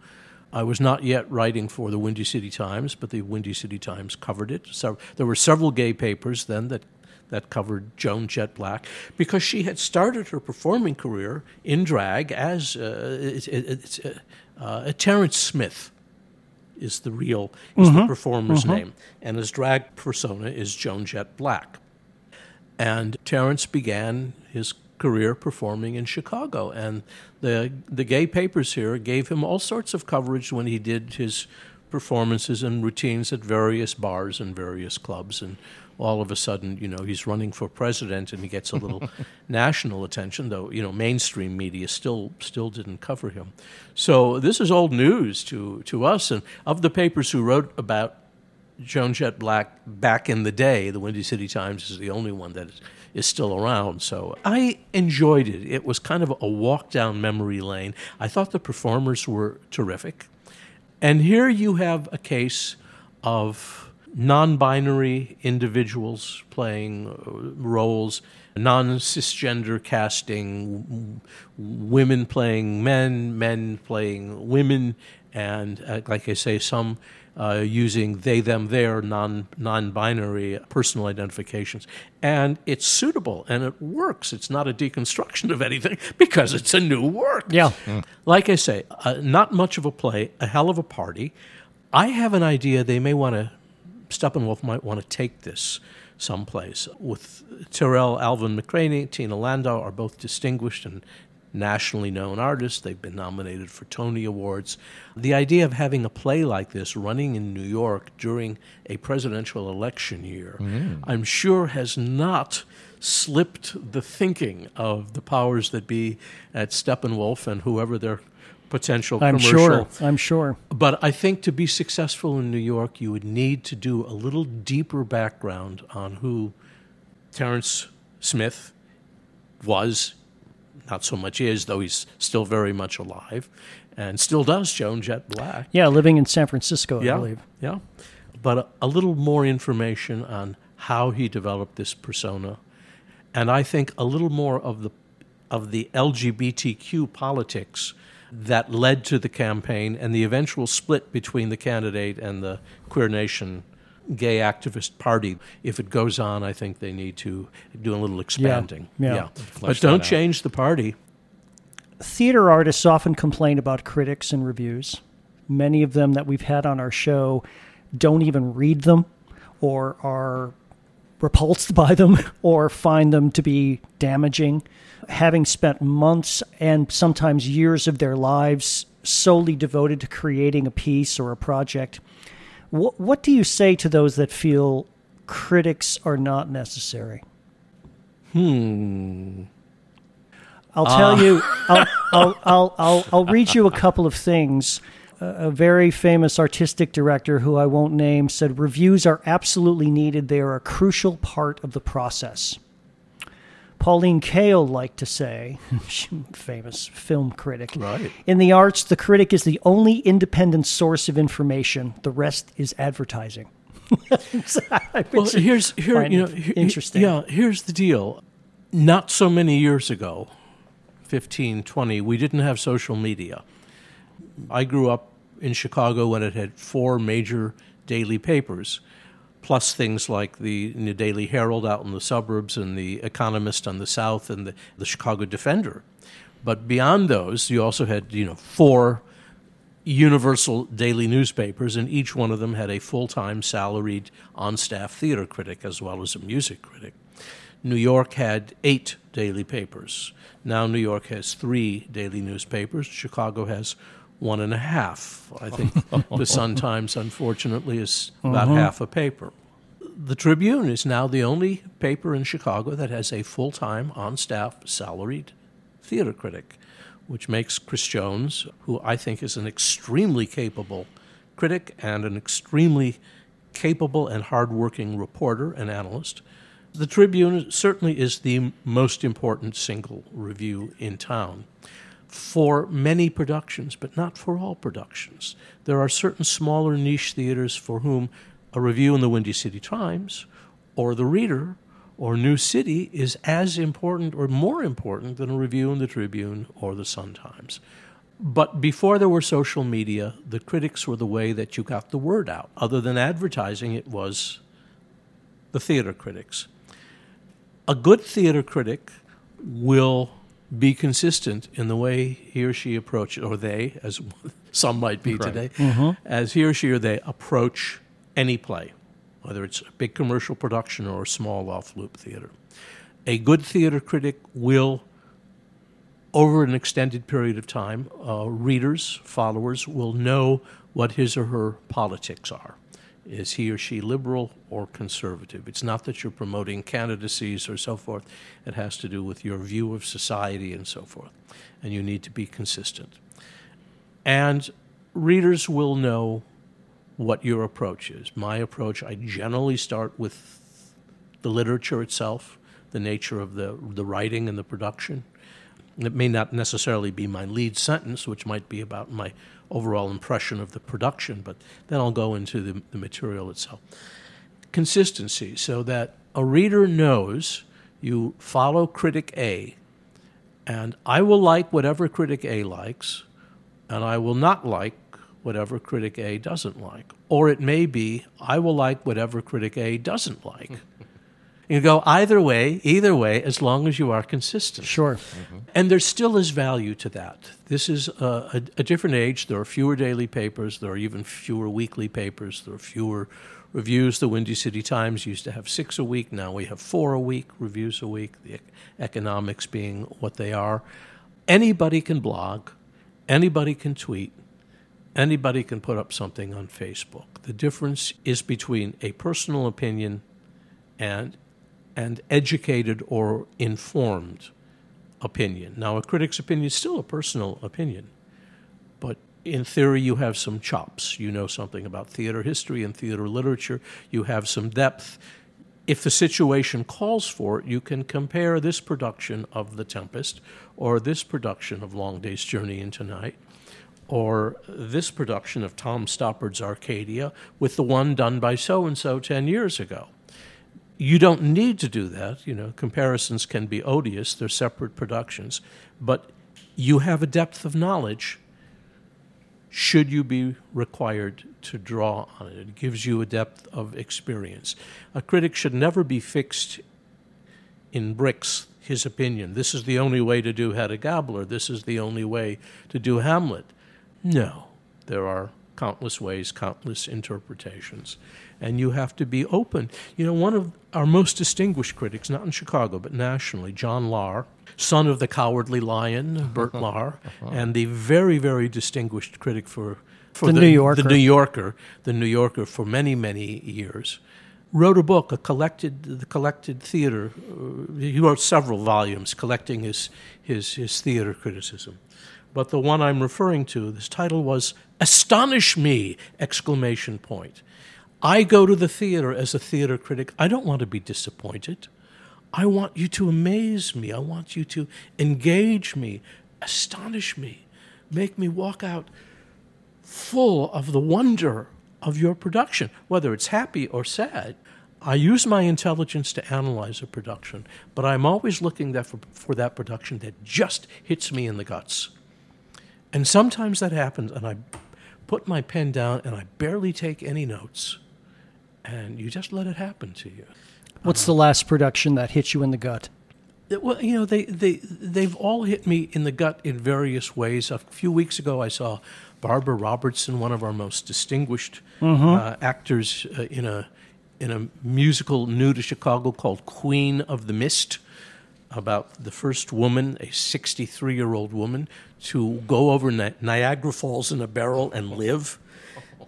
I was not yet writing for the Windy City Times, but the Windy City Times covered it. So there were several gay papers then that that covered Joan Jett Blakk because she had started her performing career in drag as uh, it's, it's, uh, uh, Terrence Smith is the real is mm-hmm. the performer's mm-hmm. name, and his drag persona is Joan Jett Blakk. And Terrence began his career performing in Chicago. And the, the gay papers here gave him all sorts of coverage when he did his performances and routines at various bars and various clubs. And all of a sudden, you know, he's running for president and he gets a little [laughs] national attention, though, you know, mainstream media still still didn't cover him. So this is old news to, to us. And of the papers who wrote about Joan Jett Blakk back in the day, the Windy City Times is the only one that is is still around. So I enjoyed it. It was kind of a walk down memory lane. I thought the performers were terrific. And here you have a case of non binary individuals playing uh, roles, non cisgender casting, women playing men, men playing women, and uh, like I say, some uh, using they, them, their non non binary personal identifications. And it's suitable and it works. It's not a deconstruction of anything [laughs] because it's a new work. Yeah. Mm. Like I say, uh, not much of a play, a hell of a party. I have an idea they may want to, Steppenwolf might want to take this someplace. With Tarell Alvin McCraney, Tina Landau are both distinguished and nationally known artists. They've been nominated for Tony Awards. The idea of having a play like this running in New York during a presidential election year, mm. I'm sure has not slipped the thinking of the powers that be at Steppenwolf and whoever their potential I'm commercial. sure. I'm sure. But I think to be successful in New York, you would need to do a little deeper background on who Terrence Smith was not so much is, though he's still very much alive and still does Joan Jett Blakk. Yeah, living in San Francisco, I yeah, believe. Yeah. But a, a little more information on how he developed this persona. And I think a little more of the of the LGBTQ politics that led to the campaign and the eventual split between the candidate and the Queer Nation gay activist party. If it goes on, I think they need to do a little expanding. Yeah, yeah. yeah. but don't change the party. Theater artists often complain about critics and reviews. Many of them that we've had on our show don't even read them or are repulsed [laughs] by them or find them to be damaging. Having spent months and sometimes years of their lives solely devoted to creating a piece or a project, what, what do you say to those that feel critics are not necessary? Hmm. I'll tell uh. you. [laughs] I'll, I'll, I'll, I'll, I'll read you a couple of things. a very famous artistic director, who I won't name, said reviews are absolutely needed. They are a crucial part of the process. Pauline Kael liked to say, [laughs] famous film critic, right. in the arts, the critic is the only independent source of information. The rest is advertising. [laughs] well, here's here you know here, interesting. Yeah, here's the deal. Not so many years ago, 15, 20, we didn't have social media. I grew up in Chicago when it had four major daily papers plus things like the, the, Daily Herald out in the suburbs and the Economist on the south and the, the Chicago Defender. But beyond those, you also had you know four universal daily newspapers, and each one of them had a full time salaried on staff theater critic as well as a music critic. New York had eight daily papers. Now New York has three daily newspapers. Chicago has one and a half. I think the [laughs] Sun Times, unfortunately, is about uh-huh. half a paper. The Tribune is now the only paper in Chicago that has a full time, on staff, salaried theater critic, which makes Chris Jones, who I think is an extremely capable critic and an extremely capable and hardworking reporter and analyst. The Tribune certainly is the most important single review in town for many productions, but not for all productions. There are certain smaller niche theaters for whom a review in the Windy City Times or the Reader or New City is as important or more important than a review in the Tribune or the Sun Times. But before there were social media, the critics were the way that you got the word out. Other than advertising, it was the theater critics. A good theater critic will be consistent in the way he or she approaches, or they, as [laughs] some might be today, as he or she or they approach any play, whether it's a big commercial production or a small off loop theater. A good theater critic will, over an extended period of time, uh, readers, followers will know what his or her politics are. Is he or she liberal or conservative? It's not that you're promoting candidacies or so forth. It has to do with your view of society and so forth. And you need to be consistent. And readers will know what your approach is. My approach, I generally start with the literature itself, the nature of the, the writing and the production. It may not necessarily be my lead sentence, which might be about my overall impression of the production, but then I'll go into the, the material itself. Consistency, so that a reader knows you follow critic A, and I will like whatever critic A likes, and I will not like whatever critic A doesn't like. Or it may be, I will like whatever critic A doesn't like. You go either way, either way, as long as you are consistent. Sure. Mm-hmm. And there still is value to that. This is a, a, a different age. There are fewer daily papers. There are even fewer weekly papers. There are fewer reviews. The Windy City Times used to have six a week. Now we have four a week, reviews a week, the ec- economics being what they are. Anybody can blog, anybody can tweet, anybody can put up something on Facebook. The difference is between a personal opinion and and educated or informed opinion. Now, a critic's opinion is still a personal opinion, but in theory, you have some chops. You know something about theater history and theater literature. You have some depth. If the situation calls for it, you can compare this production of The Tempest or this production of Long Day's Journey into Night or this production of Tom Stoppard's Arcadia with the one done by so and so 10 years ago. You don't need to do that. You know, comparisons can be odious, they're separate productions, but you have a depth of knowledge should you be required to draw on it. It gives you a depth of experience. A critic should never be fixed in bricks his opinion. This is the only way to do Hedda Gabler. This is the only way to do Hamlet. No, there are countless ways, countless interpretations. And you have to be open. You know, one of our most distinguished critics, not in Chicago, but nationally, John Lahr, son of the cowardly lion, Bert Lahr, and the very, very distinguished critic for, for The New Yorker. The New Yorker, the New Yorker for many, many years wrote a book, a collected, the collected theater. Uh, he wrote several volumes collecting his, his, his theater criticism. But the one I'm referring to, this title was "Astonish Me!" exclamation point. I go to the theater as a theater critic. I don't want to be disappointed. I want you to amaze me. I want you to engage me, astonish me, make me walk out full of the wonder of your production, whether it's happy or sad. I use my intelligence to analyze a production, but I'm always looking for, for that production that just hits me in the guts. And sometimes that happens, and I put my pen down and I barely take any notes, and you just let it happen to you. What's the last production that hit you in the gut? Well, you know, they, they, they've all hit me in the gut in various ways. A few weeks ago, I saw Barbara Robertson, one of our most distinguished uh, actors uh, in a in a musical new to Chicago called Queen of the Mist, about the first woman, a 63 year old woman, to go over Ni- Niagara Falls in a barrel and live.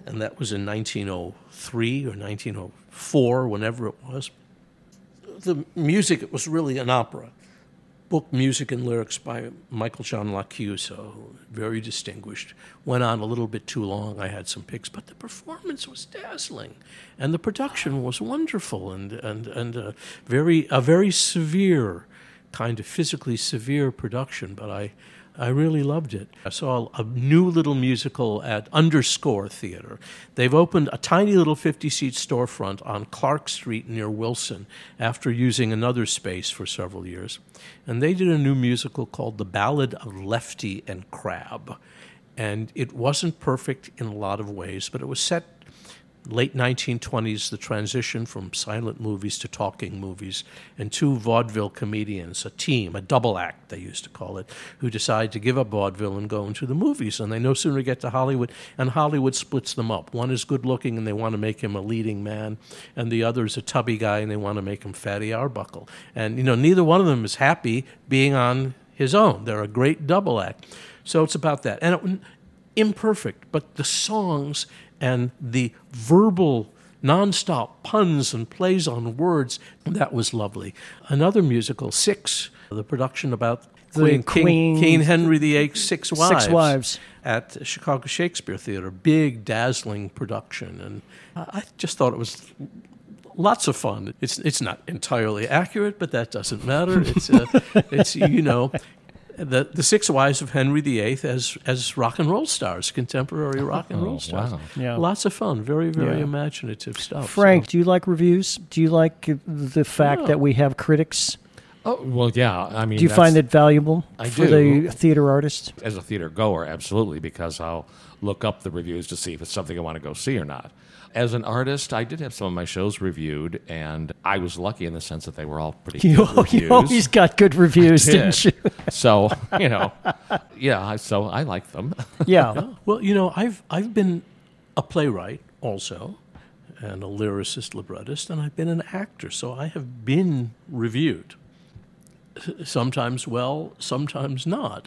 And that was in 1903 or 1904, whenever it was. The music, it was really an opera. Book music and lyrics by Michael John LaChiusa, uh, very distinguished. Went on a little bit too long. I had some picks, but the performance was dazzling, and the production was wonderful, and and and a very a very severe, kind of physically severe production. But I I really loved it. I saw a new little musical at Underscore Theater. They've opened a tiny little 50 seat storefront on Clark Street near Wilson after using another space for several years. And they did a new musical called The Ballad of Lefty and Crab. And it wasn't perfect in a lot of ways, but it was set late 1920s, the transition from silent movies to talking movies, and two vaudeville comedians, a team, a double act, they used to call it, who decide to give up vaudeville and go into the movies. And they no sooner get to Hollywood, and Hollywood splits them up. One is good looking, and they want to make him a leading man, and the other is a tubby guy, and they want to make him Fatty Arbuckle. And, you know, neither one of them is happy being on his own. They're a great double act. So it's about that. And it, imperfect, but the songs and the verbal nonstop puns and plays on words, that was lovely. Another musical, Six, the production about The Queen, Queen- King, Henry VIII's Six Wives. six Wives. At Chicago Shakespeare Theater. Big, dazzling production. And I I just thought it was lots of fun. It's it's not entirely accurate, but that doesn't matter. It's uh, [laughs] it's you know the the six wives of Henry VIII as as rock and roll stars, contemporary rock and oh, roll Oh, stars. wow. Yeah. Lots of fun. Very very Yeah. imaginative stuff. Frank, So- do you like reviews? Do you like the fact Yeah. that we have critics? Oh well, yeah. I mean, Do you find it valuable I for do. the theater artist? as a theater goer, absolutely, because I'll look up the reviews to see if it's something I want to go see or not. As an artist, I did have some of my shows reviewed, and I was lucky in the sense that they were all pretty You, good reviews. you always got good [laughs] reviews, didn't you? [laughs] so you know, yeah. So I like them. [laughs] Yeah. Well, you know, I've I've been a playwright also, and a lyricist, librettist, and I've been an actor. So I have been reviewed. Sometimes well, sometimes not.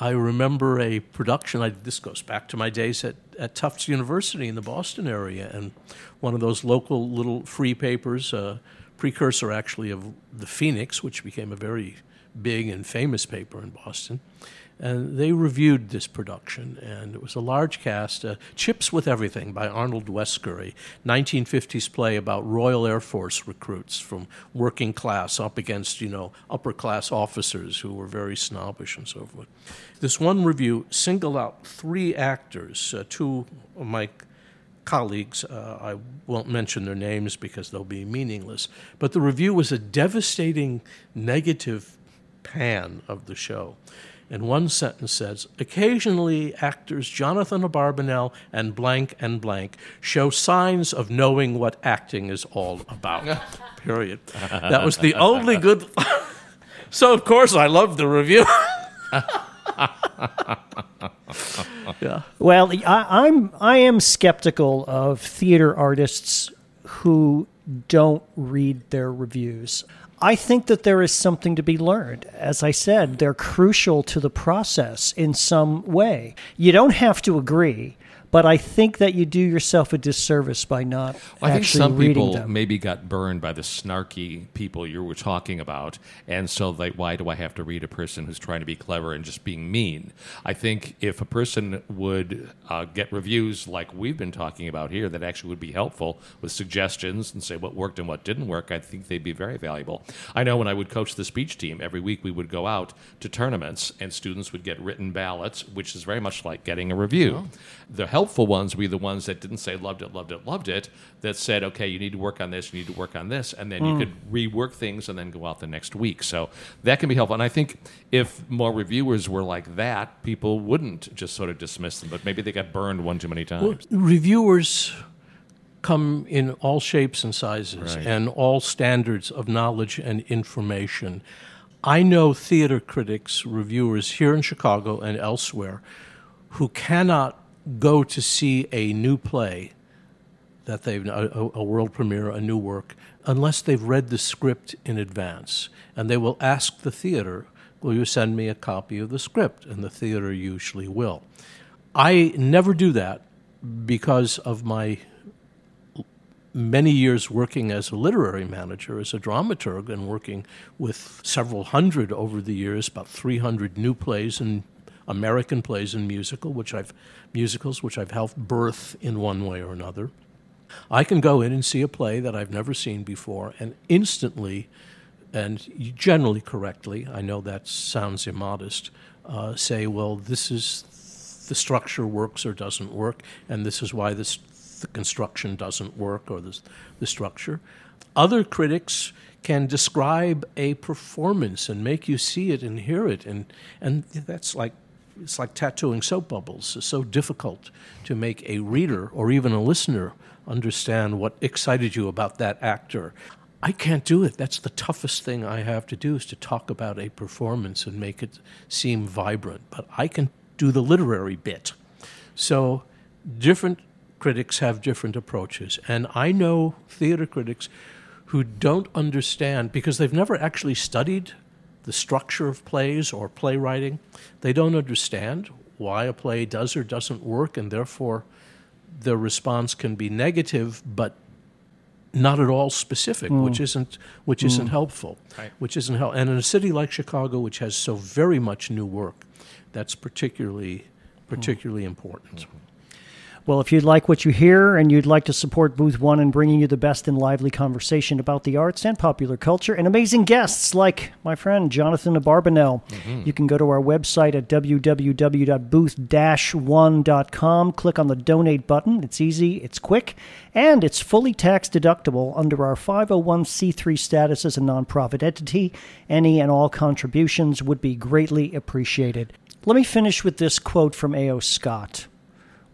I remember a production. I, this goes back to my days at, at Tufts University in the Boston area, and one of those local little free papers, uh, precursor actually of the Phoenix, which became a very big and famous paper in Boston. And they reviewed this production, and it was a large cast. Uh, Chips with Everything by Arnold Westbury, 1950s play about Royal Air Force recruits from working class up against, you know, upper class officers who were very snobbish and so forth. This one review singled out three actors, uh, two of my colleagues. Uh, I won't mention their names because they'll be meaningless. But the review was a devastating negative pan of the show. And one sentence says Occasionally, actors Jonathan Abarbanel and blank and blank show signs of knowing what acting is all about. [laughs] Period. That was the only good. [laughs] so, of course, I loved the review. [laughs] yeah. Well, I, I'm I am skeptical of theater artists who don't read their reviews. I think that there is something to be learned. As I said, they're crucial to the process in some way. You don't have to agree, but I think that you do yourself a disservice by not I think actually some people them. maybe got burned by the snarky people you were talking about, and so like, why do I have to read a person who's trying to be clever and just being mean? I think if a person would uh, get reviews like we've been talking about here, that actually would be helpful with suggestions and say what worked and what didn't work. I think they'd be very valuable. I know when I would coach the speech team, every week we would go out to tournaments, and students would get written ballots, which is very much like getting a review. The helpful ones were the ones that didn't say loved it, loved it, loved it, that said, okay, you need to work on this, you need to work on this, and then you hmm. could rework things and then go out the next week. So that can be helpful. And I think if more reviewers were like that, people wouldn't just sort of dismiss them, but maybe they got burned one too many times. reviewers come in all shapes and sizes Right. and all standards of knowledge and information. I know theater critics, reviewers here in Chicago and elsewhere who cannot go to see a new play that they've a, a world premiere, a new work, unless they've read the script in advance, and they will ask the theater, "Will you send me a copy of the script?" And the theater usually will. I never do that because of my many years working as a literary manager, as a dramaturg, and working with several hundred over the years, about 300 new plays and American plays and musical, which I've musicals, which I've helped birth in one way or another. I can go in and see a play that I've never seen before, and instantly, and generally correctly, I know that sounds immodest, uh, say, well, this is the structure works or doesn't work, and this is why this the construction doesn't work or the, the structure. Other critics can describe a performance and make you see it and hear it, and, and that's like it's like tattooing soap bubbles. It's so difficult to make a reader or even a listener understand what excited you about that actor. I can't do it. That's the toughest thing I have to do is to talk about a performance and make it seem vibrant. But I can do the literary bit. So different critics have different approaches. And I know theater critics who don't understand because they've never actually studied the structure of plays or playwriting. They don't understand why a play does or doesn't work, and therefore their response can be negative, but not at all specific, mm. which isn't which mm. isn't helpful. Right. Which isn't helpful. And in a city like Chicago, which has so very much new work, that's particularly particularly mm. important. Mm-hmm. Well, if you'd like what you hear and you'd like to support Booth One in bringing you the best in lively conversation about the arts and popular culture and amazing guests like my friend Jonathan Abarbanel, mm-hmm. you can go to our website at www.booth-one.com, click on the donate button. It's easy, it's quick, and it's fully tax deductible under our 501c3 status as a nonprofit entity. Any and all contributions would be greatly appreciated. Let me finish with this quote from A.O. Scott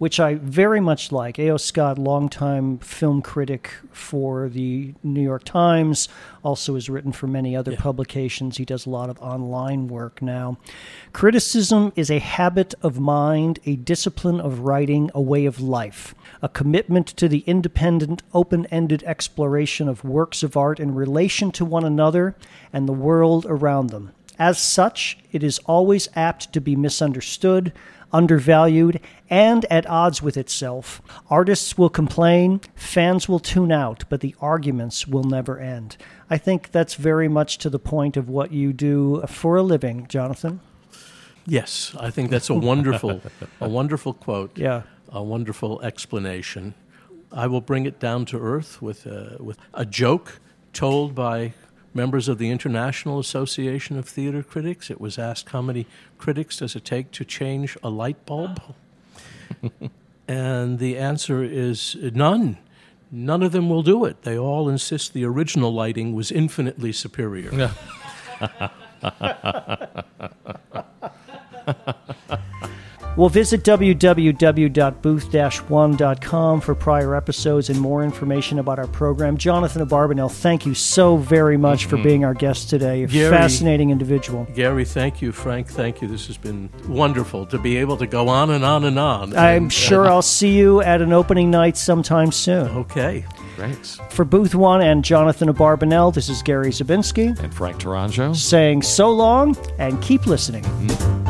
which I very much like. A.O. Scott, longtime film critic for the New York Times, also has written for many other yeah. publications. He does a lot of online work now. Criticism is a habit of mind, a discipline of writing, a way of life, a commitment to the independent, open ended exploration of works of art in relation to one another and the world around them. As such, it is always apt to be misunderstood undervalued, and at odds with itself. Artists will complain, fans will tune out, but the arguments will never end. I think that's very much to the point of what you do for a living, Jonathan. Yes, I think that's a wonderful, [laughs] a wonderful quote. Yeah, a wonderful explanation. I will bring it down to earth with a, with a joke told by members of the International Association of Theater Critics. It was asked how many critics does it take to change a light bulb? Ah. [laughs] and the answer is none. None of them will do it. They all insist the original lighting was infinitely superior. [laughs] [laughs] We'll visit www.booth-one.com for prior episodes and more information about our program. Jonathan Abarbanel, thank you so very much mm-hmm. for being our guest today. A Gary, fascinating individual. Gary, thank you. Frank, thank you. This has been wonderful to be able to go on and on and on. I'm and, sure I'll see you at an opening night sometime soon. Okay. Thanks. For Booth One and Jonathan Abarbanel, this is Gary Zabinski. And Frank Tourangeau. Saying so long and keep listening. Mm-hmm.